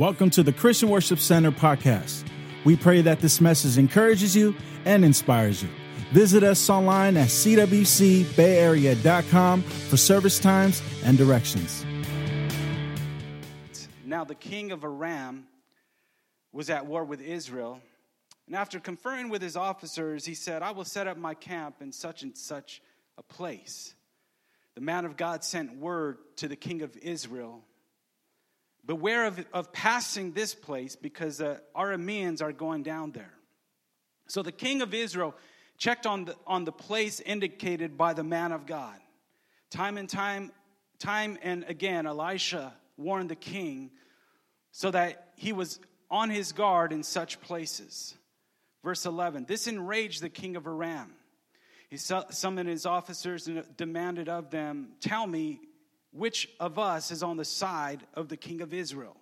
Welcome to the Christian Worship Center podcast. We pray that this message encourages you and inspires you. Visit us online at cwcbayarea.com for service times and directions. Now, the king of Aram was at war with Israel. And after conferring with his officers, he said, I will set up my camp in such and such a place. The man of God sent word to the king of Israel Beware of, of passing this place because the Arameans are going down there. So the king of Israel checked on the, on the place indicated by the man of God. Time and time, time and again, Elisha warned the king so that he was on his guard in such places. Verse 11 This enraged the king of Aram. He summoned his officers and demanded of them, Tell me, which of us is on the side of the king of Israel?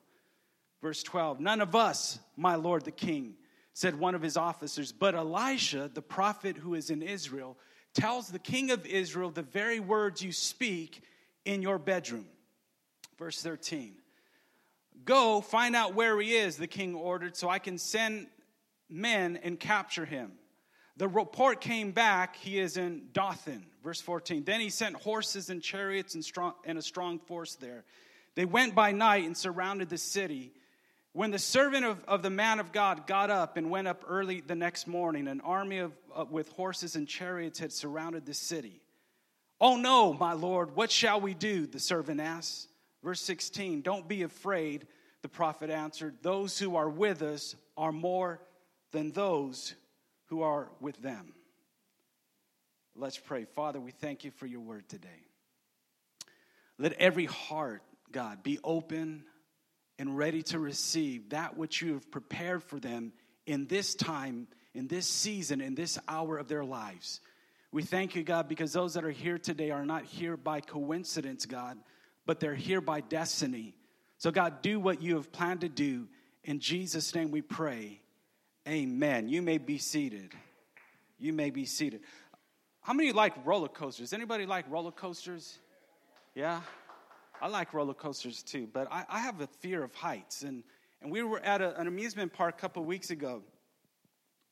Verse 12 None of us, my lord the king, said one of his officers, but Elisha, the prophet who is in Israel, tells the king of Israel the very words you speak in your bedroom. Verse 13 Go find out where he is, the king ordered, so I can send men and capture him. The report came back, he is in Dothan. Verse 14. Then he sent horses and chariots and, strong, and a strong force there. They went by night and surrounded the city. When the servant of, of the man of God got up and went up early the next morning, an army of, uh, with horses and chariots had surrounded the city. Oh no, my Lord, what shall we do? The servant asked. Verse 16 Don't be afraid, the prophet answered. Those who are with us are more than those who are with them. Let's pray. Father, we thank you for your word today. Let every heart, God, be open and ready to receive that which you have prepared for them in this time, in this season, in this hour of their lives. We thank you, God, because those that are here today are not here by coincidence, God, but they're here by destiny. So, God, do what you have planned to do. In Jesus' name we pray. Amen. You may be seated. You may be seated. How many like roller coasters? Anybody like roller coasters? Yeah? I like roller coasters too, but I, I have a fear of heights. And, and we were at a, an amusement park a couple weeks ago,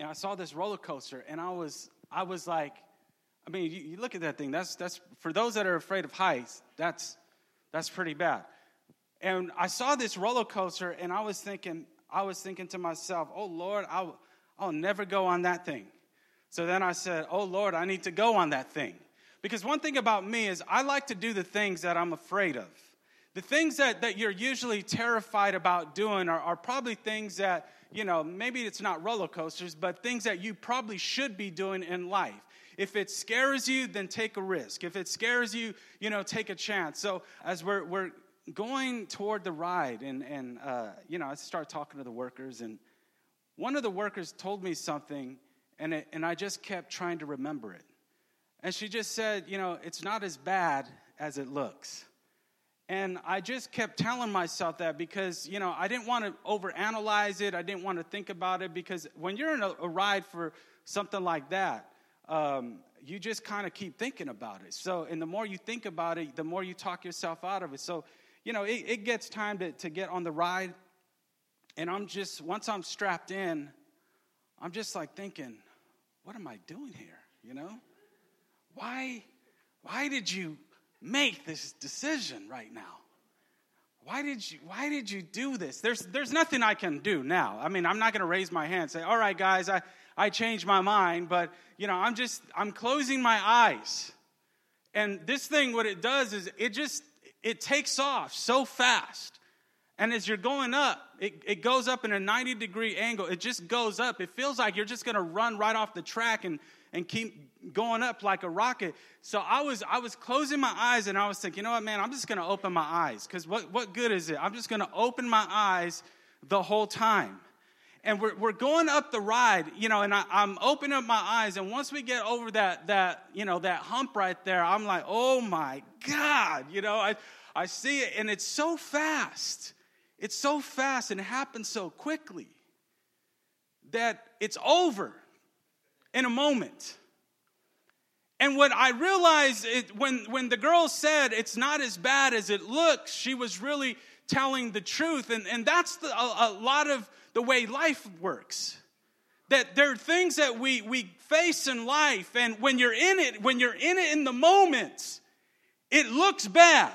and I saw this roller coaster, and I was, I was like, I mean, you, you look at that thing, that's, that's, for those that are afraid of heights, that's, that's pretty bad. And I saw this roller coaster, and I was thinking, I was thinking to myself, oh Lord, I'll, I'll never go on that thing. So then I said, oh Lord, I need to go on that thing. Because one thing about me is I like to do the things that I'm afraid of. The things that, that you're usually terrified about doing are, are probably things that, you know, maybe it's not roller coasters, but things that you probably should be doing in life. If it scares you, then take a risk. If it scares you, you know, take a chance. So as we're, we're going toward the ride, and, and uh, you know, I started talking to the workers, and one of the workers told me something, and, it, and I just kept trying to remember it. And she just said, you know, it's not as bad as it looks. And I just kept telling myself that because, you know, I didn't want to overanalyze it. I didn't want to think about it because when you're in a, a ride for something like that, um, you just kind of keep thinking about it. So, and the more you think about it, the more you talk yourself out of it. So, you know, it, it gets time to, to get on the ride. And I'm just, once I'm strapped in, I'm just like thinking, what am I doing here? You know? Why, why did you make this decision right now? Why did you why did you do this? There's there's nothing I can do now. I mean, I'm not gonna raise my hand and say, all right, guys, I, I changed my mind, but you know, I'm just I'm closing my eyes. And this thing, what it does is it just it takes off so fast. And as you're going up, it, it goes up in a 90 degree angle. It just goes up. It feels like you're just going to run right off the track and, and keep going up like a rocket. So I was, I was closing my eyes and I was thinking, you know what, man, I'm just going to open my eyes because what, what good is it? I'm just going to open my eyes the whole time. And we're, we're going up the ride, you know, and I, I'm opening up my eyes. And once we get over that, that, you know, that hump right there, I'm like, oh my God, you know, I, I see it, and it's so fast. It's so fast and it happens so quickly that it's over in a moment. And what I realized it, when, when the girl said it's not as bad as it looks, she was really telling the truth. And, and that's the, a, a lot of the way life works. That there are things that we, we face in life, and when you're in it, when you're in it in the moment, it looks bad.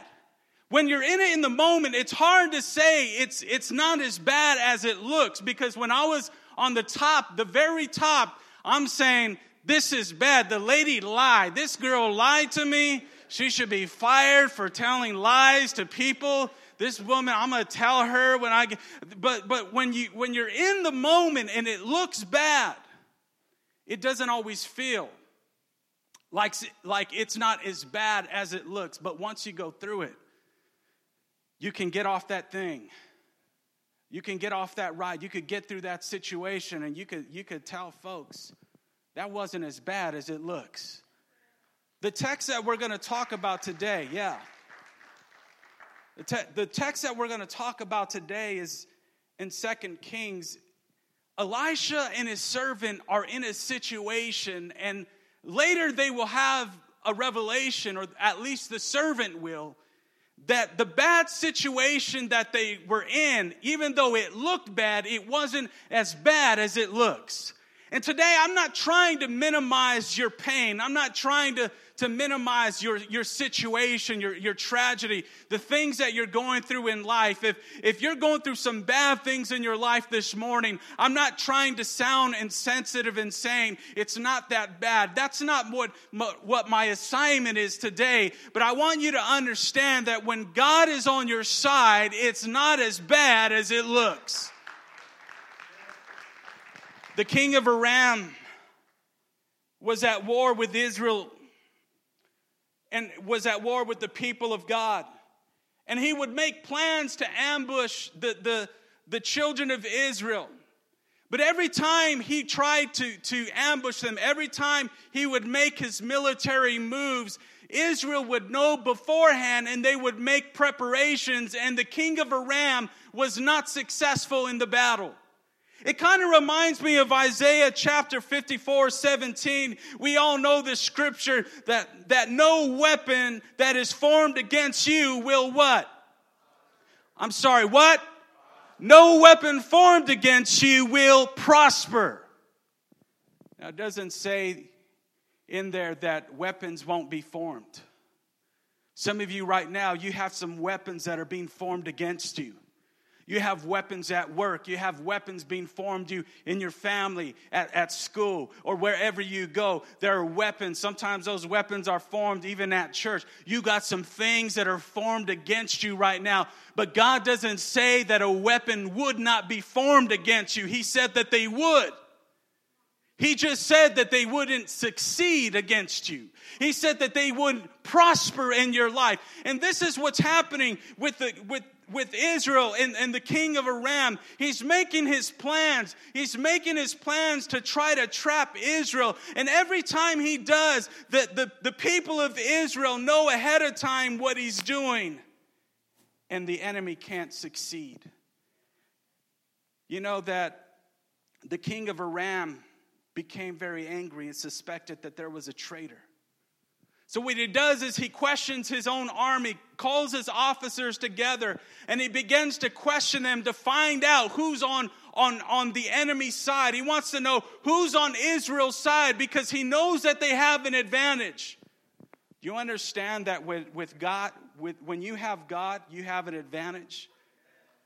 When you're in it in the moment, it's hard to say it's, it's not as bad as it looks because when I was on the top, the very top, I'm saying, This is bad. The lady lied. This girl lied to me. She should be fired for telling lies to people this woman i'm going to tell her when i get but but when you when you're in the moment and it looks bad it doesn't always feel like like it's not as bad as it looks. But once you go through it you can get off that thing. You can get off that ride. You could get through that situation and you could you could tell folks that wasn't as bad as it looks. The text that we're going to talk about today yeah the, te- the text that we're going to talk about today is in Second Kings. Elisha and his servant are in a situation, and later they will have a revelation, or at least the servant will, that the bad situation that they were in, even though it looked bad, it wasn't as bad as it looks. And today, I'm not trying to minimize your pain. I'm not trying to, to minimize your, your situation, your, your tragedy, the things that you're going through in life. If, if you're going through some bad things in your life this morning, I'm not trying to sound insensitive and saying it's not that bad. That's not what, what my assignment is today. But I want you to understand that when God is on your side, it's not as bad as it looks. The king of Aram was at war with Israel and was at war with the people of God. And he would make plans to ambush the, the, the children of Israel. But every time he tried to, to ambush them, every time he would make his military moves, Israel would know beforehand and they would make preparations, and the king of Aram was not successful in the battle. It kind of reminds me of Isaiah chapter 54, 17. We all know the scripture that, that no weapon that is formed against you will what? I'm sorry, what? No weapon formed against you will prosper. Now, it doesn't say in there that weapons won't be formed. Some of you right now, you have some weapons that are being formed against you. You have weapons at work. You have weapons being formed you in your family, at, at school, or wherever you go. There are weapons. Sometimes those weapons are formed even at church. You got some things that are formed against you right now. But God doesn't say that a weapon would not be formed against you. He said that they would. He just said that they wouldn't succeed against you. He said that they wouldn't prosper in your life. And this is what's happening with the with with Israel and, and the king of Aram. He's making his plans. He's making his plans to try to trap Israel. And every time he does, the, the, the people of Israel know ahead of time what he's doing. And the enemy can't succeed. You know that the king of Aram became very angry and suspected that there was a traitor. So, what he does is he questions his own army, calls his officers together, and he begins to question them to find out who's on, on, on the enemy's side. He wants to know who's on Israel's side because he knows that they have an advantage. Do you understand that with, with God, with, when you have God, you have an advantage?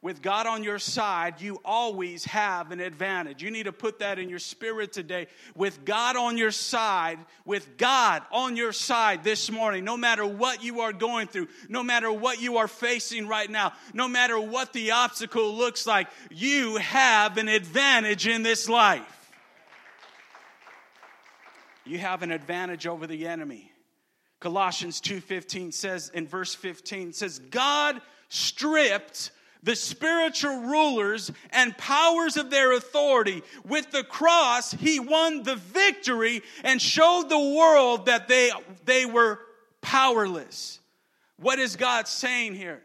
With God on your side, you always have an advantage. You need to put that in your spirit today. With God on your side, with God on your side this morning, no matter what you are going through, no matter what you are facing right now, no matter what the obstacle looks like, you have an advantage in this life. You have an advantage over the enemy. Colossians 2:15 says in verse 15 says God stripped the spiritual rulers and powers of their authority. With the cross, he won the victory and showed the world that they, they were powerless. What is God saying here?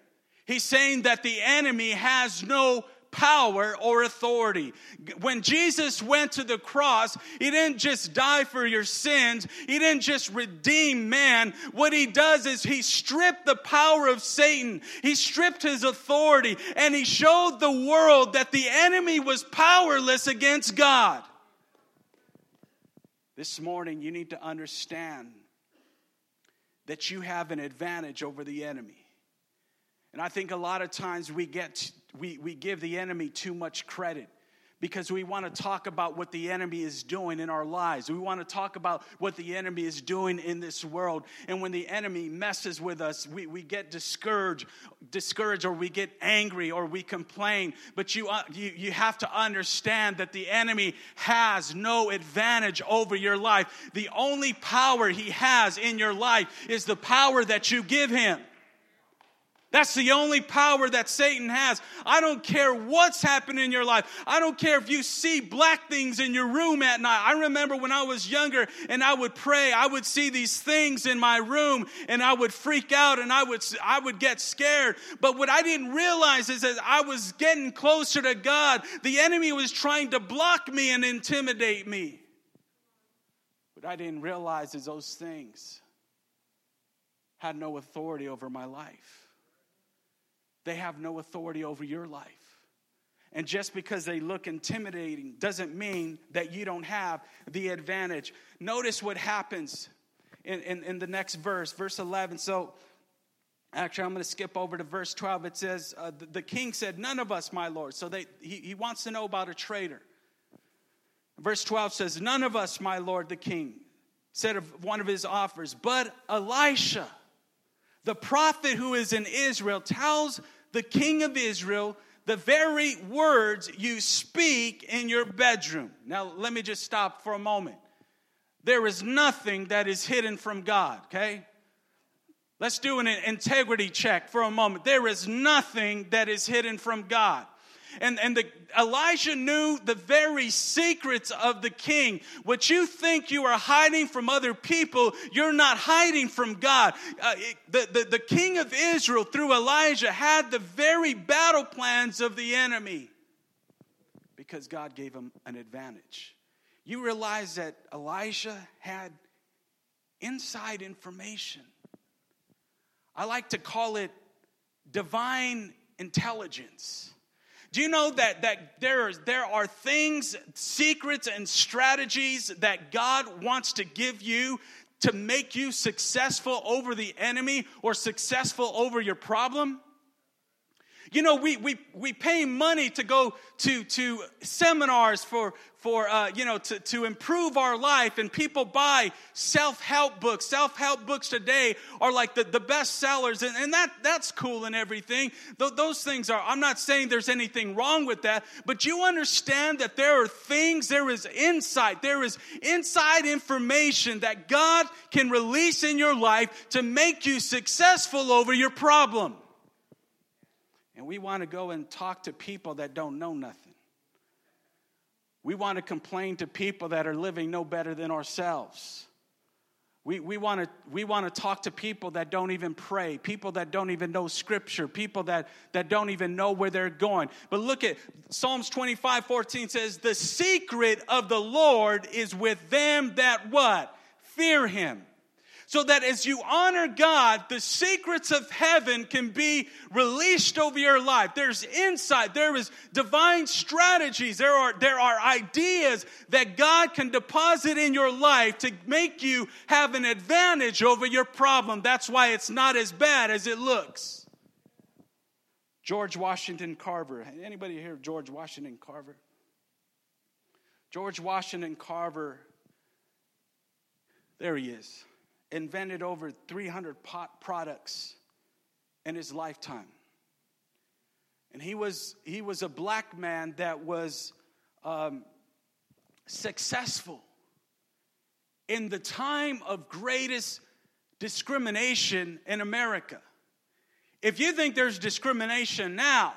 He's saying that the enemy has no power or authority. When Jesus went to the cross, he didn't just die for your sins, he didn't just redeem man. What he does is he stripped the power of Satan, he stripped his authority, and he showed the world that the enemy was powerless against God. This morning, you need to understand that you have an advantage over the enemy. And I think a lot of times we get we, we give the enemy too much credit because we want to talk about what the enemy is doing in our lives. We want to talk about what the enemy is doing in this world. And when the enemy messes with us, we, we get discouraged, discouraged, or we get angry, or we complain. But you, uh, you, you have to understand that the enemy has no advantage over your life. The only power he has in your life is the power that you give him. That's the only power that Satan has. I don't care what's happening in your life. I don't care if you see black things in your room at night. I remember when I was younger and I would pray, I would see these things in my room and I would freak out and I would, I would get scared. But what I didn't realize is that I was getting closer to God. The enemy was trying to block me and intimidate me. But I didn't realize is those things had no authority over my life they have no authority over your life. And just because they look intimidating doesn't mean that you don't have the advantage. Notice what happens in, in, in the next verse, verse 11. So, actually, I'm going to skip over to verse 12. It says, uh, the, the, king said, None of us, my lord. So they, he, he wants to know about a traitor. Verse 12 says, None of us, my lord, the king, said of one of his offers, but Elisha the prophet who is in Israel tells the king of Israel the very words you speak in your bedroom. Now, let me just stop for a moment. There is nothing that is hidden from God, okay? Let's do an integrity check for a moment. There is nothing that is hidden from God. And, and the, Elijah knew the very secrets of the king. What you think you are hiding from other people, you're not hiding from God. Uh, it, the, the, the king of Israel, through Elijah, had the very battle plans of the enemy because God gave him an advantage. You realize that Elijah had inside information. I like to call it divine intelligence. Do you know that, that there, there are things, secrets, and strategies that God wants to give you to make you successful over the enemy or successful over your problem? You know, we, we, we pay money to go to, to seminars for, for uh, you know, to, to improve our life, and people buy self help books. Self help books today are like the, the best sellers, and, and that, that's cool and everything. Th- those things are, I'm not saying there's anything wrong with that, but you understand that there are things, there is insight, there is inside information that God can release in your life to make you successful over your problem. And we want to go and talk to people that don't know nothing. We want to complain to people that are living no better than ourselves. We, we, want to, we want to talk to people that don't even pray, people that don't even know scripture, people that, that don't even know where they're going. But look at Psalms 25 14 says, The secret of the Lord is with them that what? Fear him so that as you honor God, the secrets of heaven can be released over your life. There's insight, there is divine strategies, there are, there are ideas that God can deposit in your life to make you have an advantage over your problem. That's why it's not as bad as it looks. George Washington Carver. Anybody hear George Washington Carver? George Washington Carver, there he is invented over 300 pot products in his lifetime. And he was, he was a black man that was um, successful in the time of greatest discrimination in America. If you think there's discrimination now,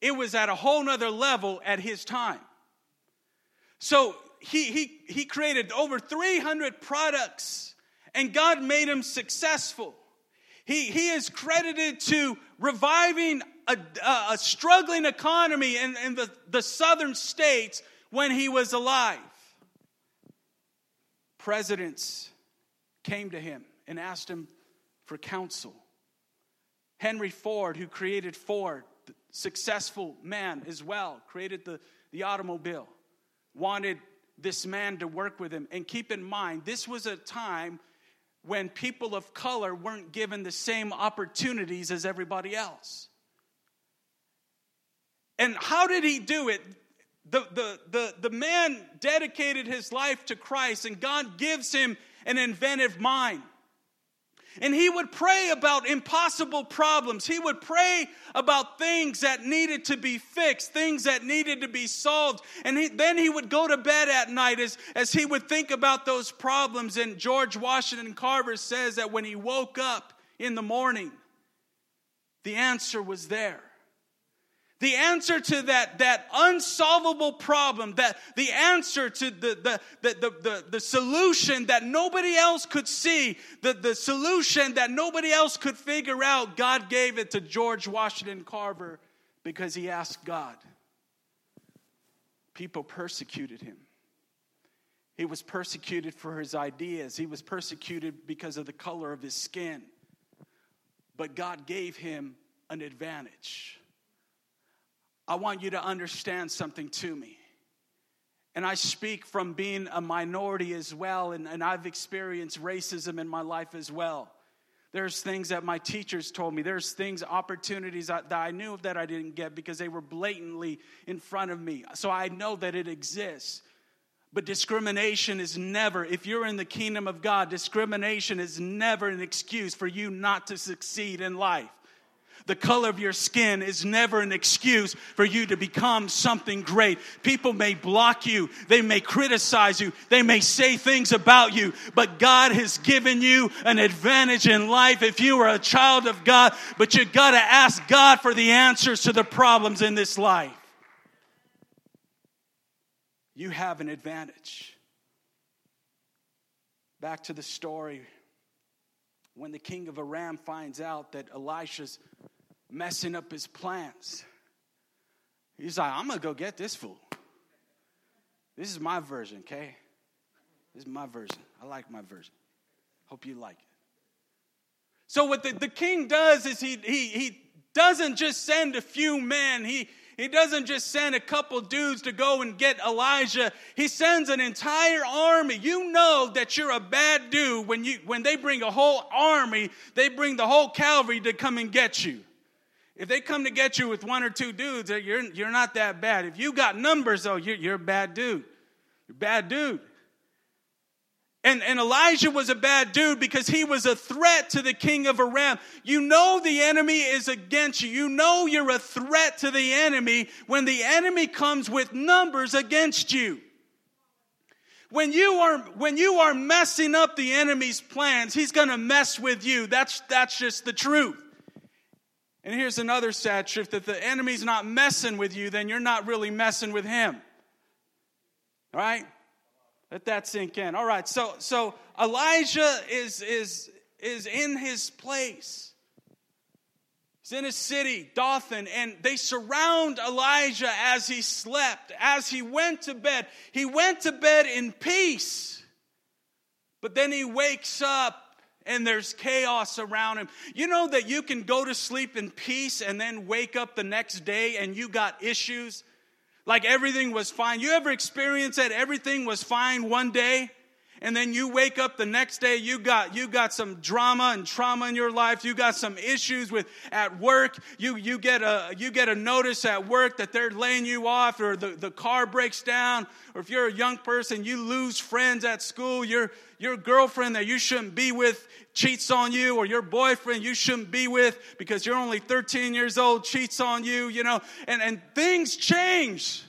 it was at a whole nother level at his time. So he, he, he created over 300 products and God made him successful. He, he is credited to reviving a, a struggling economy in, in the, the southern states when he was alive. Presidents came to him and asked him for counsel. Henry Ford, who created Ford, successful man as well, created the, the automobile, wanted this man to work with him. And keep in mind, this was a time when people of color weren't given the same opportunities as everybody else. And how did he do it? The, the, the, the man dedicated his life to Christ, and God gives him an inventive mind. And he would pray about impossible problems. He would pray about things that needed to be fixed, things that needed to be solved. And he, then he would go to bed at night as, as he would think about those problems. And George Washington Carver says that when he woke up in the morning, the answer was there. The answer to that, that unsolvable problem, that the answer to the, the, the, the, the, solution that nobody else could see, the, the solution that nobody else could figure out, God gave it to George Washington Carver because he asked God. People persecuted him. He was persecuted for his ideas, he was persecuted because of the color of his skin. But God gave him an advantage. I want you to understand something to me. And I speak from being a minority as well, and, and I've experienced racism in my life as well. There's things that my teachers told me. There's things, opportunities that, that I knew that I didn't get because they were blatantly in front of me. So I know that it exists. But discrimination is never, if you're in the kingdom of God, discrimination is never an excuse for you not to succeed in life. The color of your skin is never an excuse for you to become something great. People may block you, they may criticize you, they may say things about you, but God has given you an advantage in life if you are a child of God. But you got to ask God for the answers to the problems in this life. You have an advantage. Back to the story when the king of Aram finds out that Elisha's messing up his plans. He's like, I'm going to go get this fool. This is my version, okay? This is my version. I like my version. Hope you like it. So, what the, the king does is he, he, he doesn't just send a few men, he, he doesn't just send a couple dudes to go and get Elijah. He sends an entire army. You know that you're a bad dude when, you, when they bring a whole army, they bring the whole cavalry to come and get you. If they come to get you with one or two dudes, eh, you're, you're not that bad. If you got numbers, though, you're, you're a bad dude. You're a bad dude. And, and Elijah was a bad dude because he was a threat to the king of Aram. You know the enemy is against you. You know you're a threat to the enemy when the enemy comes with numbers against you. When you are, when you are messing up the enemy's plans, he's going to mess with you. That's, that's just the truth. And here's another sad truth that the enemy's not messing with you, then you're not really messing with him. All right? Let that sink in. All right, so so Elijah is is is in his place. He's in his city, Dothan, and they surround Elijah as he slept, as he went to bed. He went to bed in peace. But then he wakes up and there's chaos around him. You know that you can go to sleep in peace and then wake up the next day and you got issues? Like everything was fine. You ever experienced that everything was fine one day? And then you wake up the next day you got you got some drama and trauma in your life. You got some issues with at work. You you get a you get a notice at work that they're laying you off or the, the car breaks down. Or if you're a young person you lose friends at school. Your your girlfriend that you shouldn't be with cheats on you. Or your boyfriend you shouldn't be with because you're only 13 years old cheats on you you know. And and things change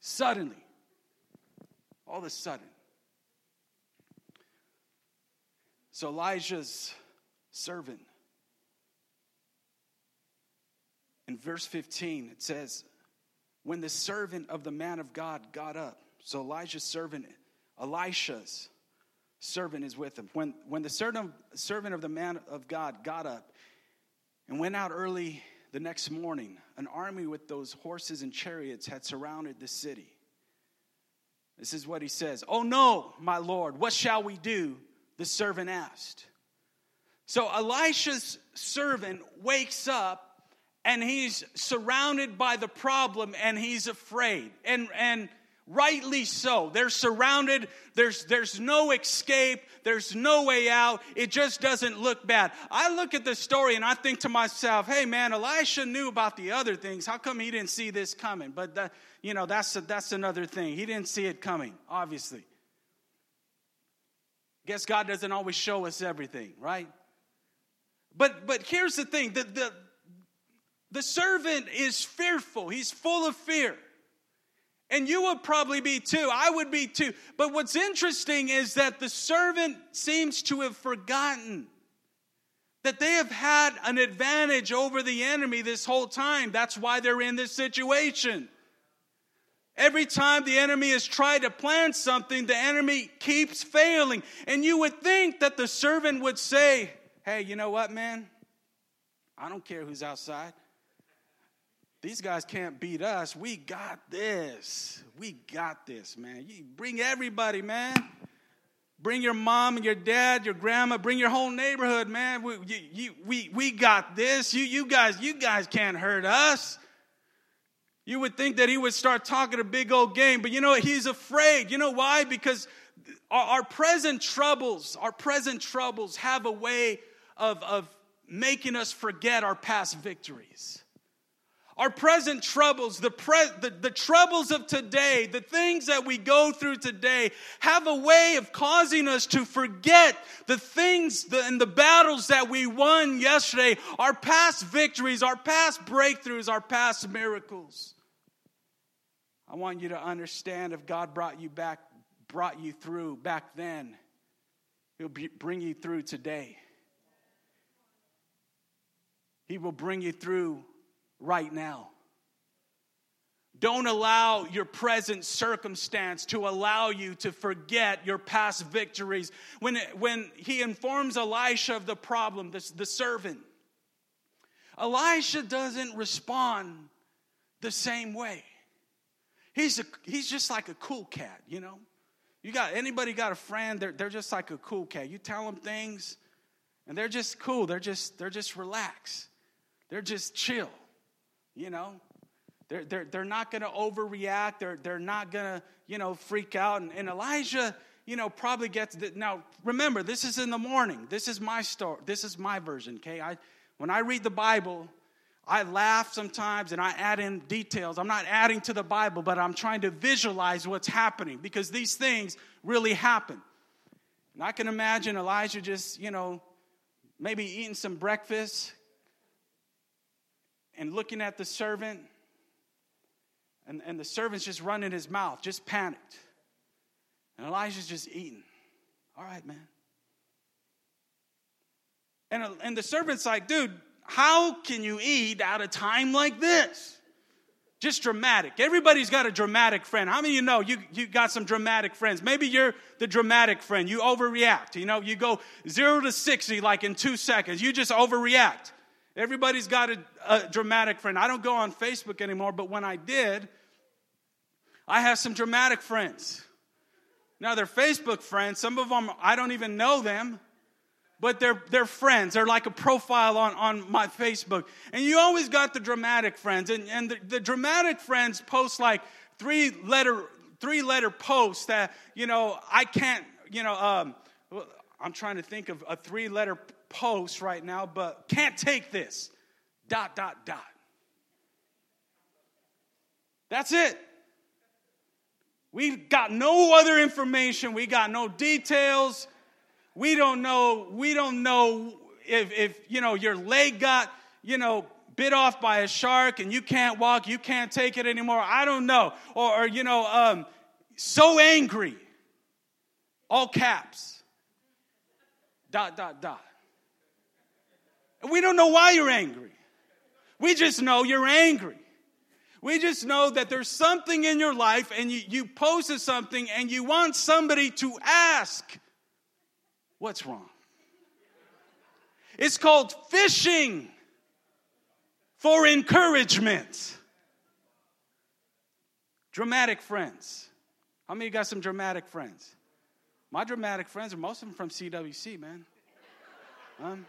suddenly. All of a sudden So Elijah's servant, in verse 15, it says, When the servant of the man of God got up, so Elijah's servant, Elisha's servant is with him. When, when the servant, servant of the man of God got up and went out early The next morning, an army with those horses and chariots had surrounded the city. This is what he says Oh no, my Lord, what shall we do? The servant asked. So Elisha's servant wakes up and he's surrounded by the problem and he's afraid. And, and rightly so. They're surrounded. There's, there's no escape. There's no way out. It just doesn't look bad. I look at this story and I think to myself, hey man, Elisha knew about the other things. How come he didn't see this coming? But, you know, that's, a, that's another thing. He didn't see it coming, obviously. Guess God doesn't always show us everything, right? But, but here's the thing the, the, the servant is fearful, he's full of fear. And you would probably be too. I would be too. But what's interesting is that the servant seems to have forgotten that they have had an advantage over the enemy this whole time. That's why they're in this situation. Every time the enemy has tried to plan something, the enemy keeps failing. And you would think that the servant would say, Hey, you know what, man? I don't care who's outside. These guys can't beat us. We got this. We got this, man. You bring everybody, man. Bring your mom and your dad, your grandma, bring your whole neighborhood, man. We, you, you, we, we got this. You, you guys, you guys can't hurt us. You would think that he would start talking a big old game, but you know He's afraid. You know why? Because our, our present troubles, our present troubles have a way of, of making us forget our past victories. Our present troubles, the, pre- the, the, troubles of today, the things that we go through today, have a way of causing us to forget the things the, and the battles that we won yesterday, our past victories, our past breakthroughs, our past miracles. I want you to understand if God brought you back, brought you through back then, He'll be, bring you through today. He will bring you through right now. Don't allow your present circumstance to allow you to forget your past victories. When, when he informs Elisha of the problem, the, the servant, Elisha doesn't respond the same way. He's, a, he's just like a cool cat, you know? You got anybody got a friend, they're, they're just like a cool cat. You tell them things, and they're just cool. They're just, they're just relaxed. They're just chill. You know, they're, they're, they're not going to overreact. They're, they're not going to, you know, freak out. And, and Elijah, you know, probably gets the, now. Remember, this is in the morning. This is my story. This is my version. Okay, I when I read the Bible, I laugh sometimes and I add in details. I'm not adding to the Bible, but I'm trying to visualize what's happening because these things really happen. And I can imagine Elijah just, you know, maybe eating some breakfast, and looking at the servant, and, and the servant's just running his mouth, just panicked. And Elijah's just eating. All right, man. And, and the servant's like, dude, how can you eat at a time like this? Just dramatic. Everybody's got a dramatic friend. How many of you know you, you got some dramatic friends? Maybe you're the dramatic friend. You overreact. You know, you go zero to 60 like in two seconds. You just overreact. Everybody's got a, a, dramatic friend. I don't go on Facebook anymore, but when I did, I have some dramatic friends. Now they're Facebook friends. Some of them I don't even know them, but they're they're friends. They're like a profile on, on my Facebook. And you always got the dramatic friends. And, and the, the dramatic friends post like three letter three letter posts that, you know, I can't, you know, um, I'm trying to think of a three letter post right now, but can't take this. Dot, dot, dot. That's it. We got no other information. We got no details. We don't know. We don't know if, if you know your leg got you know bit off by a shark and you can't walk. You can't take it anymore. I don't know. Or, or you know, um, so angry. All caps. Dot dot dot. And We don't know why you're angry. We just know you're angry. We just know that there's something in your life and you, you posted something and you want somebody to ask, What's wrong? It's called fishing. for encouragement. Dramatic friends. How many of you got some dramatic friends? My dramatic friends are most of them from CWC, man. Um,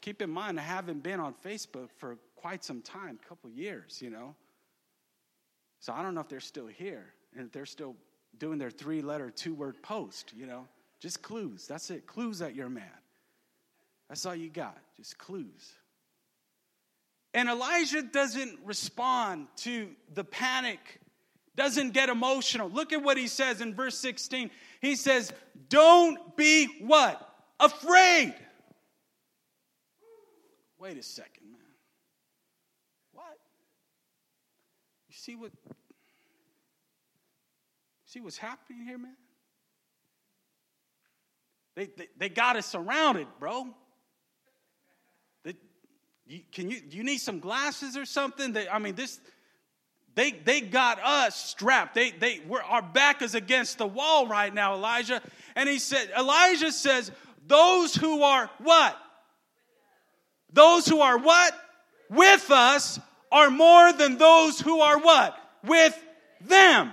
keep in mind, I haven't been on Facebook for quite some time, a couple years, you know. So I don't know if they're still here and if they're still doing their three letter, two word post, you know. Just clues. That's it. Clues that you're mad. That's all you got. Just clues. And Elijah doesn't respond to the panic, doesn't get emotional. Look at what he says in verse 16. He says, Don't be what? Afraid. Wait a second, man. What? You see what see what's happening here, man? They, they, they got us surrounded, bro. They, you, can you, you need some glasses or something? They, I mean, this, they, they got us strapped. They, they, we're, our back is against the wall right now, Elijah. And he said, Elijah says, those who are what? Those who are what? With us are more than those who are what? With them.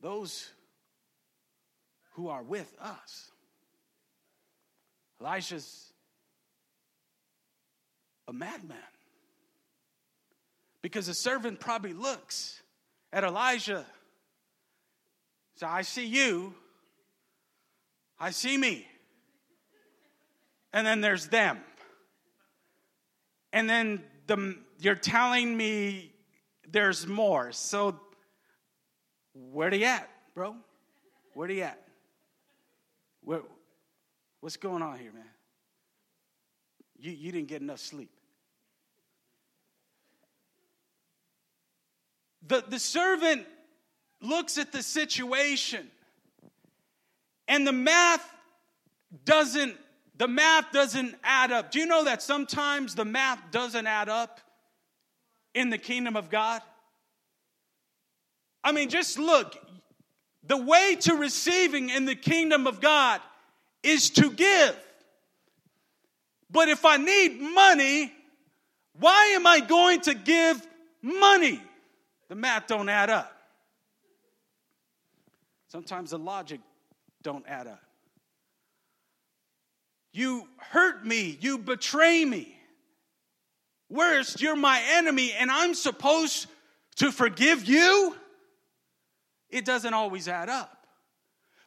Those who are with us. Elisha's a madman. Because the servant probably looks at Elijah. So I see you, I see me. And then there's them. And then the, you're telling me there's more. So where he at, bro? Where he at? Where, what's going on here, man? You, you didn't get enough sleep. The, the servant looks at the situation and the math doesn't the math doesn't add up. Do you know that sometimes the math doesn't add up in the kingdom of God? I mean, just look. The way to receiving in the kingdom of God is to give. But if I need money, why am I going to give money? The math don't add up. Sometimes the logic don't add up. You hurt me, you betray me. Worst, you're my enemy and I'm supposed to forgive you? It doesn't always add up.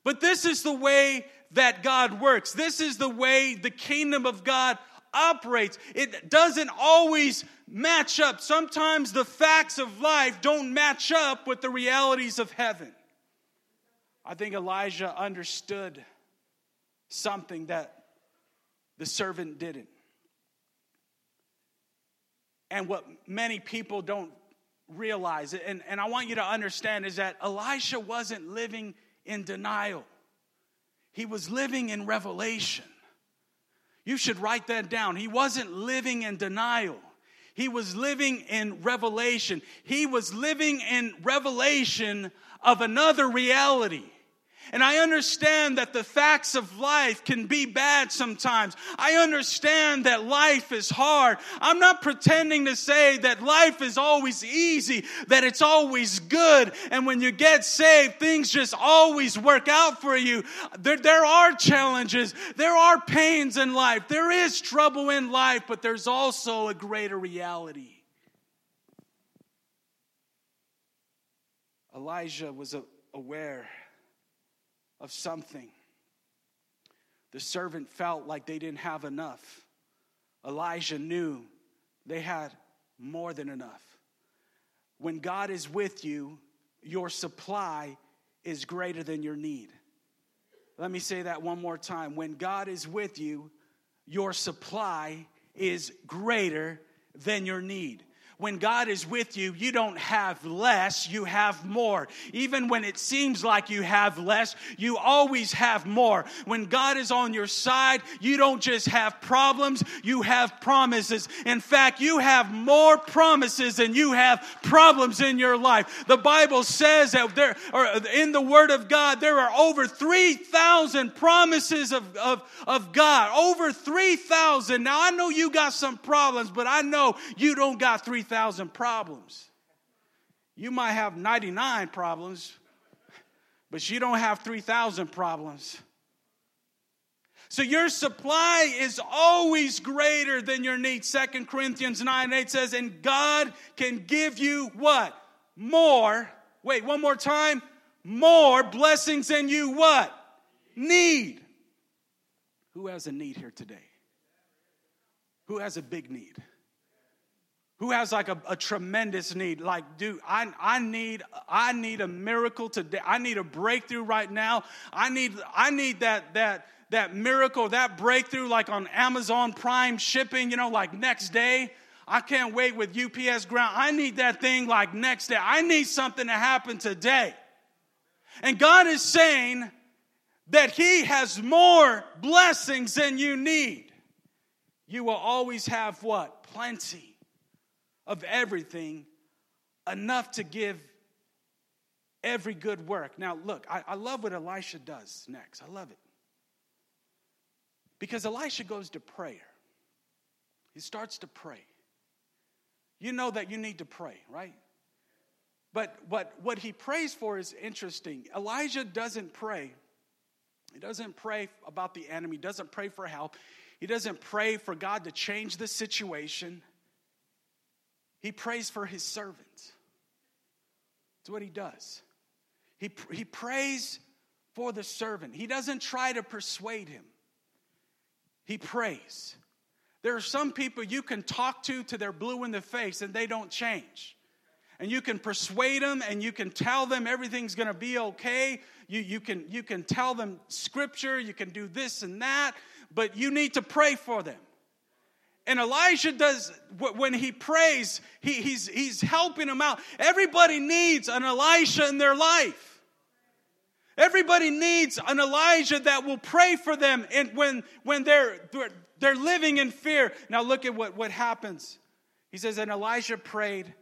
But this is the way that God works. This is the way the kingdom of God operates. It doesn't always match up. Sometimes the facts of life don't match up with the realities of heaven. I think Elijah understood something that the servant didn't. And what many people don't realize, and, and I want you to understand, is that Elisha wasn't living in denial, he was living in revelation. You should write that down. He wasn't living in denial. He was living in revelation. He was living in revelation of another reality. And I understand that the facts of life can be bad sometimes. I understand that life is hard. I'm not pretending to say that life is always easy, that it's always good. And when you get saved, things just always work out for you. There, there are challenges. There are pains in life. There is trouble in life, but there's also a greater reality. Elijah was aware of something. The servant felt like they didn't have enough. Elijah knew they had more than enough. When God is with you, your supply is greater than your need. Let me say that one more time. When God is with you, your supply is greater than your need. When God is with you, you don't have less, you have more. Even when it seems like you have less, you always have more. When God is on your side, you don't just have problems, you have promises. In fact, you have more promises than you have problems in your life. The Bible says that there, or in the Word of God, there are over 3,000 promises of, of, of God. Over 3,000. Now, I know you got some problems, but I know you don't got 3,000 3,000 problems. You might have 99 problems, but you don't have 3,000 problems. So your supply is always greater than your need. Second Corinthians 9 8 says, and God can give you what? More. Wait, one more time. More blessings than you what? Need. Who has a need here today? Who has a big need? Who has like a, a, tremendous need. Like dude I, I need i need a miracle today. I need a breakthrough right now. I need i need that that that miracle that breakthrough like on amazon prime shipping you know like next day. I can't wait with ups ground. I need that thing like next day. I need something to happen today. And god is saying that he has more blessings than you need. You will always have what? Plenty of everything, enough to give every good work. Now, look, I, I love what Elisha does next. I love it. Because Elisha goes to prayer, he starts to pray. You know that you need to pray, right? But what, what he prays for is interesting. Elijah doesn't pray. He doesn't pray about the enemy, he doesn't pray for help. He doesn't pray for God to change the situation. He prays for his servants. That's what he does. He, he prays for the servant. He doesn't try to persuade him, he prays. There are some people you can talk to to their blue in the face and they don't change. And you can persuade them and you can tell them everything's gonna be okay. You, you, can, you can tell them scripture, you can do this and that, but you need to pray for them. And Elijah does, when he prays, he, he's, he's helping them out. Everybody needs an Elisha in their life. Everybody needs an Elijah that will pray for them and when, when they're, they're living in fear. Now look at what, what happens. He says, and Elijah prayed,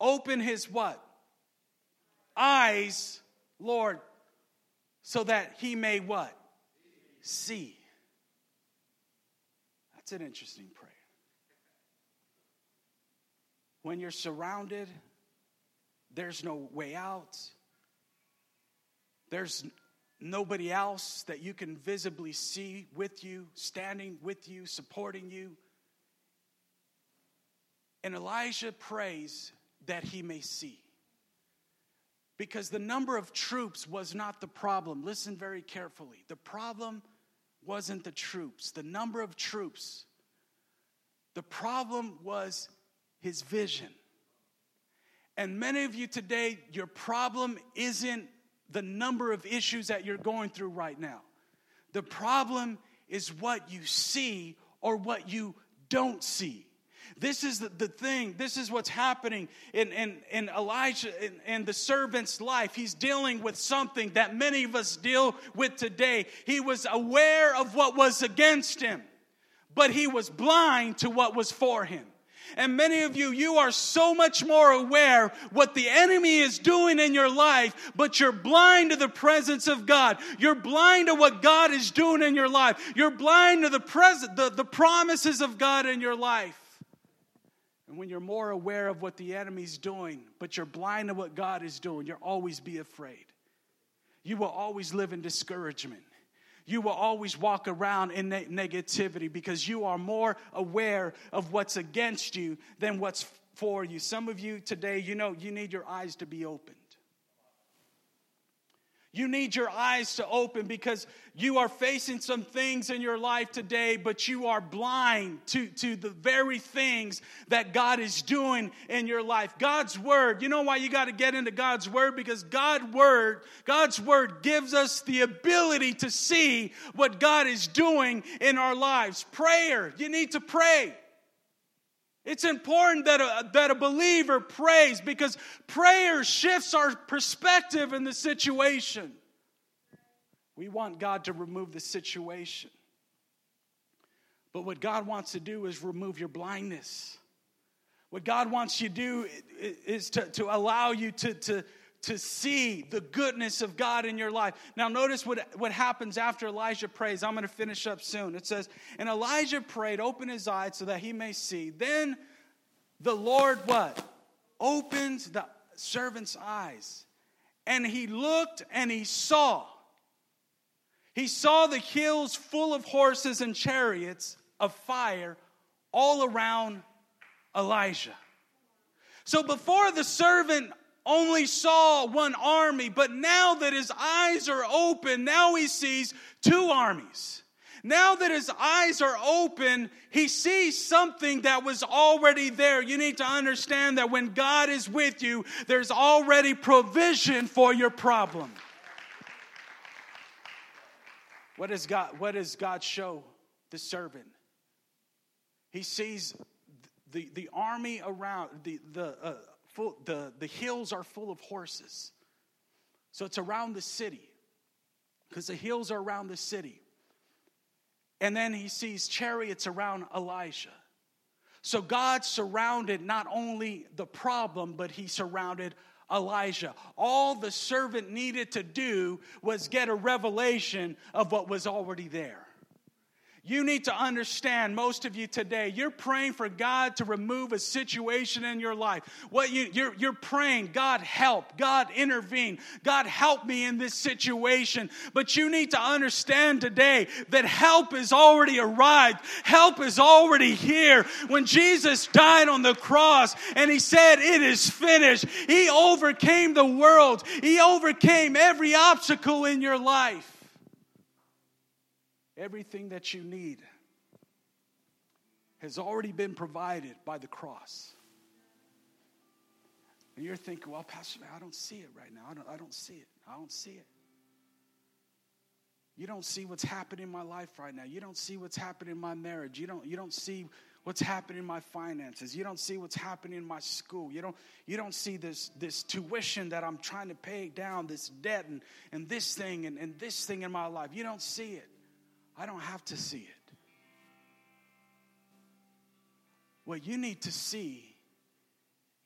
open his what? Eyes, Lord, so that he may what? See. That's an interesting prayer. When you're surrounded, there's no way out. There's nobody else that you can visibly see with you, standing with you, supporting you. And Elijah prays that he may see. Because the number of troops was not the problem. Listen very carefully. The problem wasn't the troops, the number of troops. The problem was his vision. And many of you today, your problem isn't the number of issues that you're going through right now. The problem is what you see or what you don't see. This is the, the thing. This is what's happening in, in, in Elijah and the servant's life. He's dealing with something that many of us deal with today. He was aware of what was against him, but he was blind to what was for him. And many of you, you are so much more aware what the enemy is doing in your life, but you're blind to the presence of God. You're blind to what God is doing in your life. You're blind to the present, the, the promises of God in your life. And when you're more aware of what the enemy's doing, but you're blind to what God is doing, you'll always be afraid. You will always live in discouragement you will always walk around in negativity because you are more aware of what's against you than what's for you. Some of you today, you know, you need your eyes to be opened. You need your eyes to open because you are facing some things in your life today, but you are blind to, to the very things that God is doing in your life. God's word, you know why you got to get into God's word? Because God word, God's word gives us the ability to see what God is doing in our lives. Prayer, you need to pray. It's important that a, that a believer prays because prayer shifts our perspective in the situation. We want God to remove the situation. But what God wants to do is remove your blindness. What God wants you to do is to, to allow you to, to, to see the goodness of God in your life. Now, notice what, what happens after Elijah prays. I'm going to finish up soon. It says, And Elijah prayed, open his eyes so that he may see. Then the Lord what? Opens the servant's eyes. And he looked and he saw. He saw the hills full of horses and chariots of fire all around Elijah. So before the servant only saw one army, but now that his eyes are open, now he sees two armies. Now that his eyes are open, he sees something that was already there. You need to understand that when God is with you, there's already provision for your problem. What does God, what does God show the servant? He sees the, the army around, the, the, uh, full, the, the hills are full of horses. So it's around the city because the hills are around the city. And then he sees chariots around Elijah. So God surrounded not only the problem, but he surrounded Elijah. All the servant needed to do was get a revelation of what was already there. You need to understand, most of you today, you're praying for God to remove a situation in your life. What you, you're, you're praying, God help, God intervene, God help me in this situation. But you need to understand today that help is already arrived, help is already here. When Jesus died on the cross and he said, It is finished, he overcame the world, he overcame every obstacle in your life. Everything that you need has already been provided by the cross. And you're thinking, well, Pastor, I don't see it right now. I don't, I don't see it. I don't see it. You don't see what's happening in my life right now. You don't see what's happening in my marriage. You don't, you don't see what's happening in my finances. You don't see what's happening in my school. You don't, you don't see this, this tuition that I'm trying to pay down, this debt and, and this thing and, and this thing in my life. You don't see it. I don't have to see it. What you need to see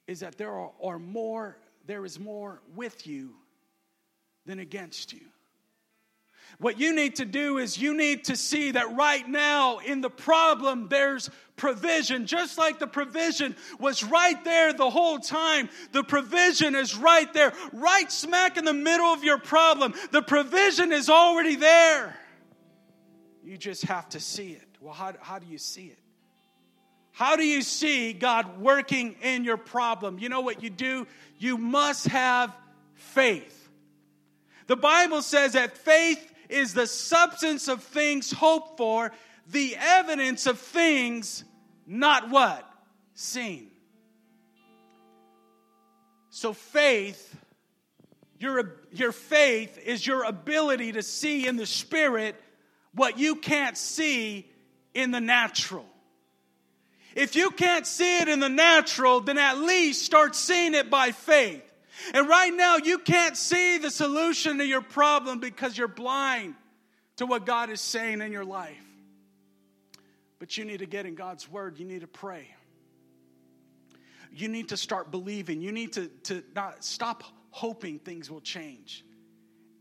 is that there are, are more, there is more with you than against you. What you need to do is you need to see that right now in the problem there's provision. Just like the provision was right there the whole time, the provision is right there, right smack in the middle of your problem. The provision is already there. You just have to see it. Well, how, how do you see it? How do you see God working in your problem? You know what you do? You must have faith. The Bible says that faith is the substance of things hoped for, the evidence of things not what? Seen. So faith, your, your faith is your ability to see in the spirit what you can't see in the natural. If you can't see it in the natural, then at least start seeing it by faith. And right now, you can't see the solution to your problem because you're blind to what God is saying in your life. But you need to get in God's word, you need to pray. You need to start believing. You need to, to not stop hoping things will change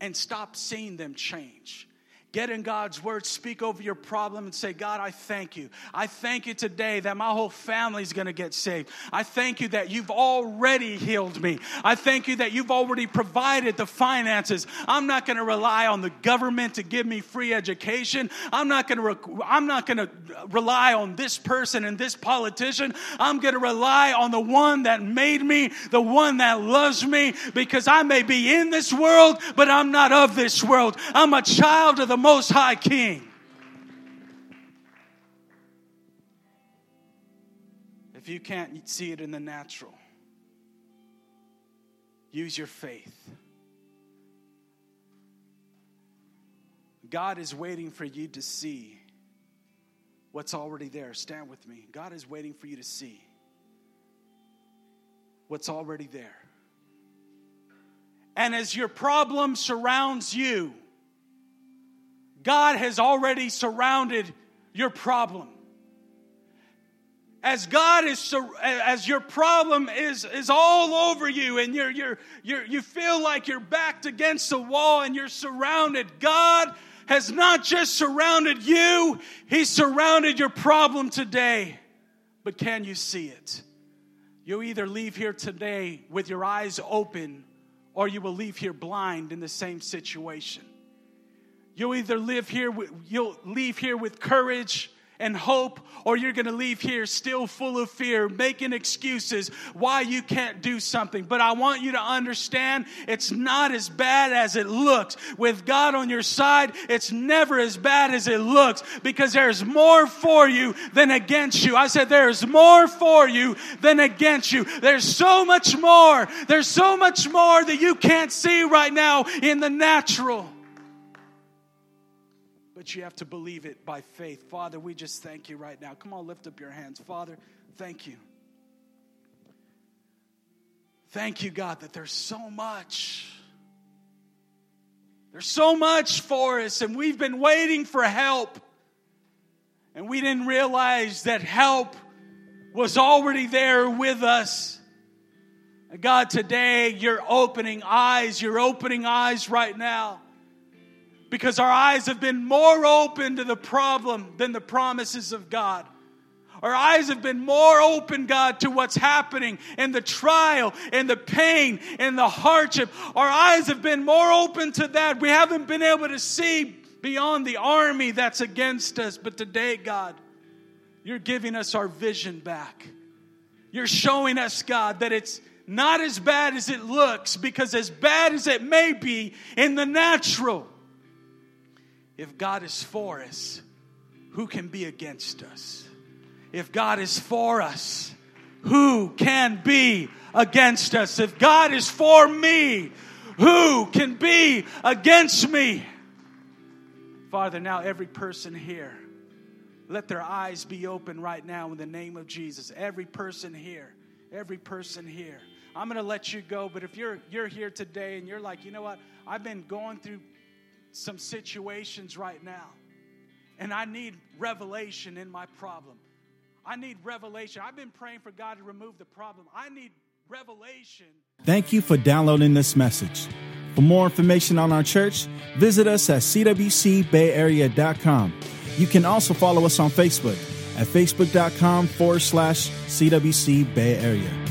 and stop seeing them change. Get in God's word, speak over your problem, and say, God, I thank you. I thank you today that my whole family is going to get saved. I thank you that you've already healed me. I thank you that you've already provided the finances. I'm not going to rely on the government to give me free education. I'm not going to, re- I'm not to rely on this person and this politician. I'm going to rely on the one that made me, the one that loves me, because I may be in this world, but I'm not of this world. I'm a child of the most High King. If you can't see it in the natural, use your faith. God is waiting for you to see what's already there. Stand with me. God is waiting for you to see what's already there. And as your problem surrounds you, God has already surrounded your problem. As God is, as your problem is, is all over you and you're, you're, you're, you feel like you're backed against the wall and you're surrounded, God has not just surrounded you, He surrounded your problem today. But can you see it? You'll either leave here today with your eyes open or you will leave here blind in the same situation. You'll either live here, you'll leave here with courage and hope, or you're going to leave here still full of fear, making excuses why you can't do something. But I want you to understand it's not as bad as it looks. With God on your side, it's never as bad as it looks because there's more for you than against you. I said, there's more for you than against you. There's so much more. There's so much more that you can't see right now in the natural but you have to believe it by faith. Father, we just thank you right now. Come on, lift up your hands. Father, thank you. Thank you, God, that there's so much. There's so much for us, and we've been waiting for help. And we didn't realize that help was already there with us. And God, today you're opening eyes. You're opening eyes right now because our eyes have been more open to the problem than the promises of God. Our eyes have been more open, God, to what's happening and the trial and the pain and the hardship. Our eyes have been more open to that. We haven't been able to see beyond the army that's against us. But today, God, you're giving us our vision back. You're showing us, God, that it's not as bad as it looks because, as bad as it may be in the natural, if God is for us, who can be against us? If God is for us, who can be against us? If God is for me, who can be against me? Father, now every person here, let their eyes be open right now in the name of Jesus. Every person here, every person here. I'm going to let you go, but if you're you're here today and you're like, "You know what? I've been going through some situations right now. And I need revelation in my problem. I need revelation. I've been praying for God to remove the problem. I need revelation. Thank you for downloading this message. For more information on our church, visit us at cwcbayarea.com. You can also follow us on Facebook at facebook.com forward slash CWC Bay Area.